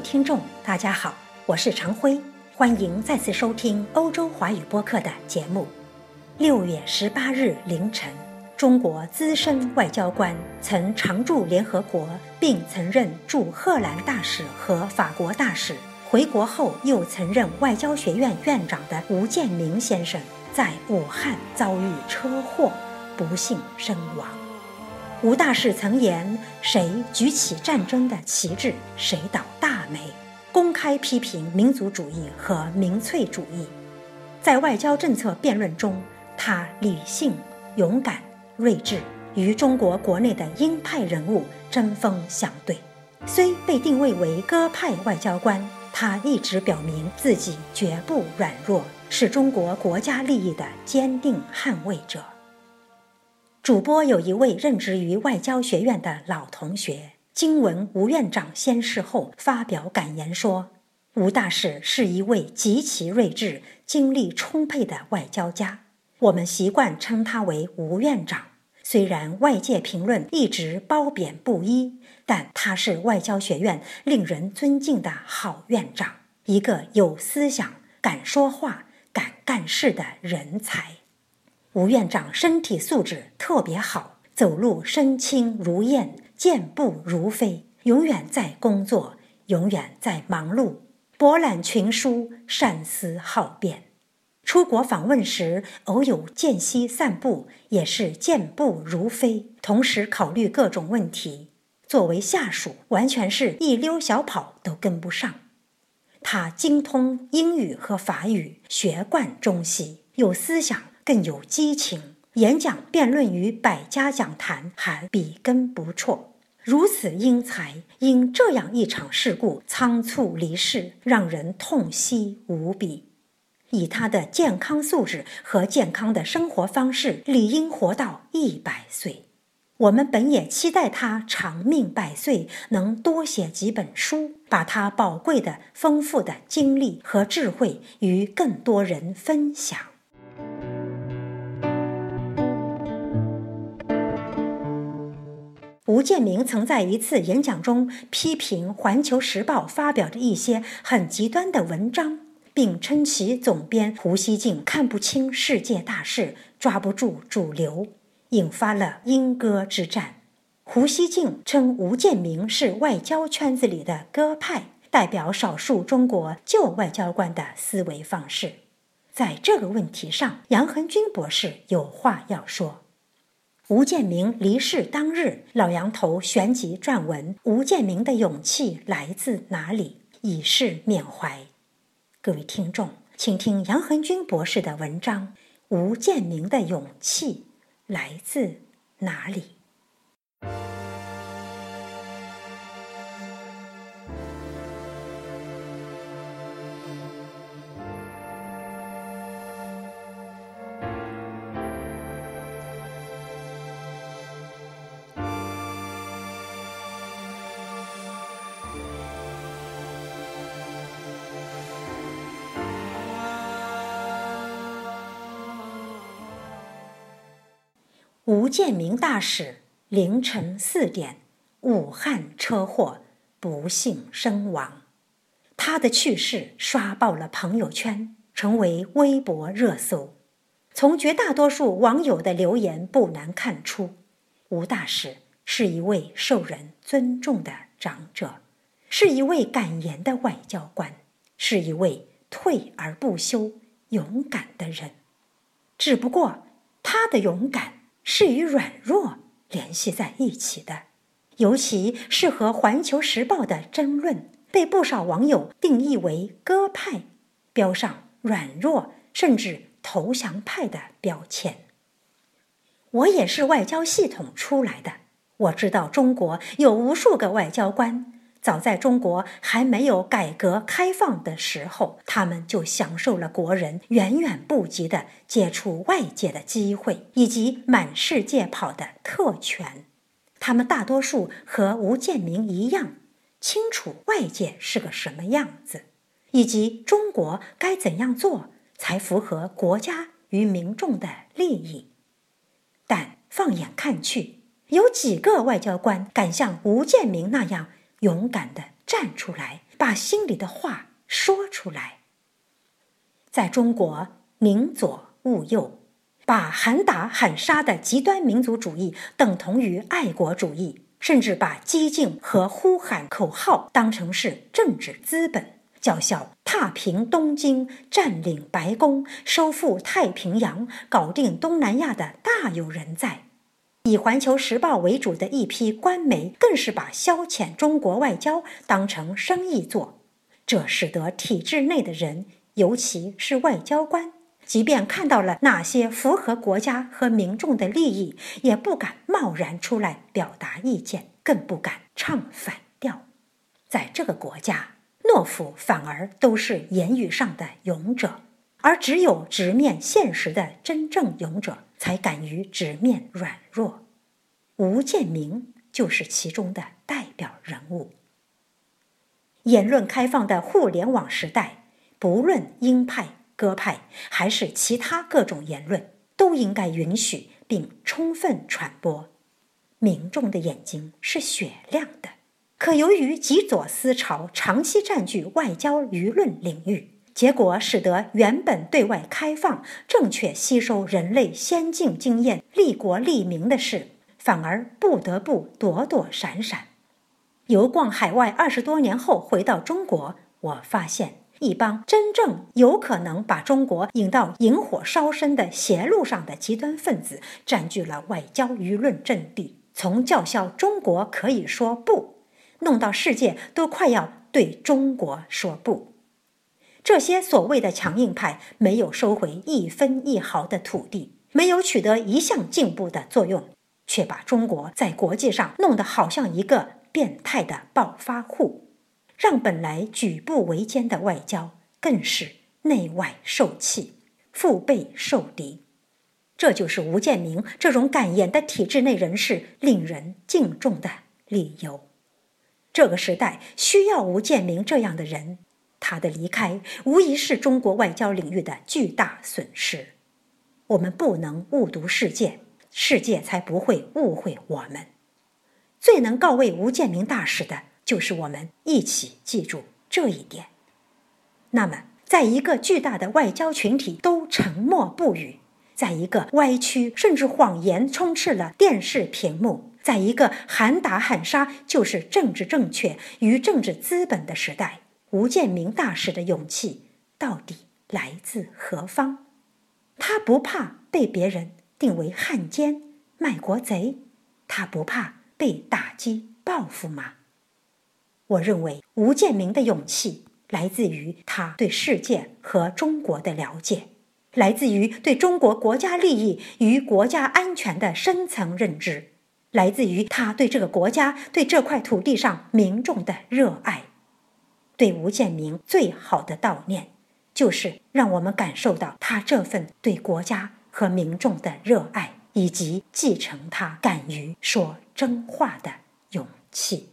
听众，大家好，我是常辉，欢迎再次收听欧洲华语播客的节目。六月十八日凌晨，中国资深外交官、曾常驻联合国并曾任驻荷兰大使和法国大使，回国后又曾任外交学院院长的吴建明先生，在武汉遭遇车祸，不幸身亡。吴大使曾言：“谁举起战争的旗帜，谁倒大霉。”公开批评民族主义和民粹主义。在外交政策辩论中，他理性、勇敢、睿智，与中国国内的鹰派人物针锋相对。虽被定位为鸽派外交官，他一直表明自己绝不软弱，是中国国家利益的坚定捍卫者。主播有一位任职于外交学院的老同学，经闻吴院长仙逝后，发表感言说：“吴大使是一位极其睿智、精力充沛的外交家，我们习惯称他为吴院长。虽然外界评论一直褒贬不一，但他是外交学院令人尊敬的好院长，一个有思想、敢说话、敢干事的人才。”吴院长身体素质特别好，走路身轻如燕，健步如飞，永远在工作，永远在忙碌，博览群书，善思好辩。出国访问时，偶有间隙散步，也是健步如飞，同时考虑各种问题。作为下属，完全是一溜小跑都跟不上。他精通英语和法语，学贯中西，有思想。更有激情，演讲辩论与百家讲坛还笔耕不辍。如此英才，因这样一场事故仓促离世，让人痛惜无比。以他的健康素质和健康的生活方式，理应活到一百岁。我们本也期待他长命百岁，能多写几本书，把他宝贵的、丰富的经历和智慧与更多人分享。吴建明曾在一次演讲中批评《环球时报》发表的一些很极端的文章，并称其总编胡锡进看不清世界大势，抓不住主流，引发了英鸽之战。胡锡进称吴建明是外交圈子里的鸽派，代表少数中国旧外交官的思维方式。在这个问题上，杨恒军博士有话要说。吴建明离世当日，老杨头旋即撰文：“吴建明的勇气来自哪里？”以示缅怀。各位听众，请听杨恒军博士的文章：“吴建明的勇气来自哪里？”吴建明大使凌晨四点，武汉车祸不幸身亡。他的去世刷爆了朋友圈，成为微博热搜。从绝大多数网友的留言不难看出，吴大使是一位受人尊重的长者，是一位敢言的外交官，是一位退而不休、勇敢的人。只不过，他的勇敢。是与软弱联系在一起的，尤其是和《环球时报》的争论，被不少网友定义为鸽派，标上软弱甚至投降派的标签。我也是外交系统出来的，我知道中国有无数个外交官。早在中国还没有改革开放的时候，他们就享受了国人远远不及的接触外界的机会，以及满世界跑的特权。他们大多数和吴建明一样，清楚外界是个什么样子，以及中国该怎样做才符合国家与民众的利益。但放眼看去，有几个外交官敢像吴建明那样？勇敢的站出来，把心里的话说出来。在中国，宁左勿右，把喊打喊杀的极端民族主义等同于爱国主义，甚至把激进和呼喊口号当成是政治资本。叫嚣踏平东京、占领白宫、收复太平洋、搞定东南亚的大有人在。以《环球时报》为主的一批官媒更是把消遣中国外交当成生意做，这使得体制内的人，尤其是外交官，即便看到了那些符合国家和民众的利益，也不敢贸然出来表达意见，更不敢唱反调。在这个国家。懦夫反而都是言语上的勇者，而只有直面现实的真正勇者才敢于直面软弱。吴建明就是其中的代表人物。言论开放的互联网时代，不论鹰派、鸽派还是其他各种言论，都应该允许并充分传播。民众的眼睛是雪亮的。可由于极左思潮长期占据外交舆论领域，结果使得原本对外开放、正确吸收人类先进经验、利国利民的事，反而不得不躲躲闪闪。游逛海外二十多年后回到中国，我发现一帮真正有可能把中国引到引火烧身的邪路上的极端分子，占据了外交舆论阵地，从叫嚣中国可以说不。弄到世界都快要对中国说不，这些所谓的强硬派没有收回一分一毫的土地，没有取得一项进步的作用，却把中国在国际上弄得好像一个变态的暴发户，让本来举步维艰的外交更是内外受气，腹背受敌。这就是吴建明这种敢言的体制内人士令人敬重的理由。这个时代需要吴建明这样的人，他的离开无疑是中国外交领域的巨大损失。我们不能误读世界，世界才不会误会我们。最能告慰吴建民大使的，就是我们一起记住这一点。那么，在一个巨大的外交群体都沉默不语，在一个歪曲甚至谎言充斥了电视屏幕。在一个喊打喊杀就是政治正确与政治资本的时代，吴建民大使的勇气到底来自何方？他不怕被别人定为汉奸、卖国贼，他不怕被打击报复吗？我认为吴建民的勇气来自于他对世界和中国的了解，来自于对中国国家利益与国家安全的深层认知。来自于他对这个国家、对这块土地上民众的热爱。对吴建明最好的悼念，就是让我们感受到他这份对国家和民众的热爱，以及继承他敢于说真话的勇气。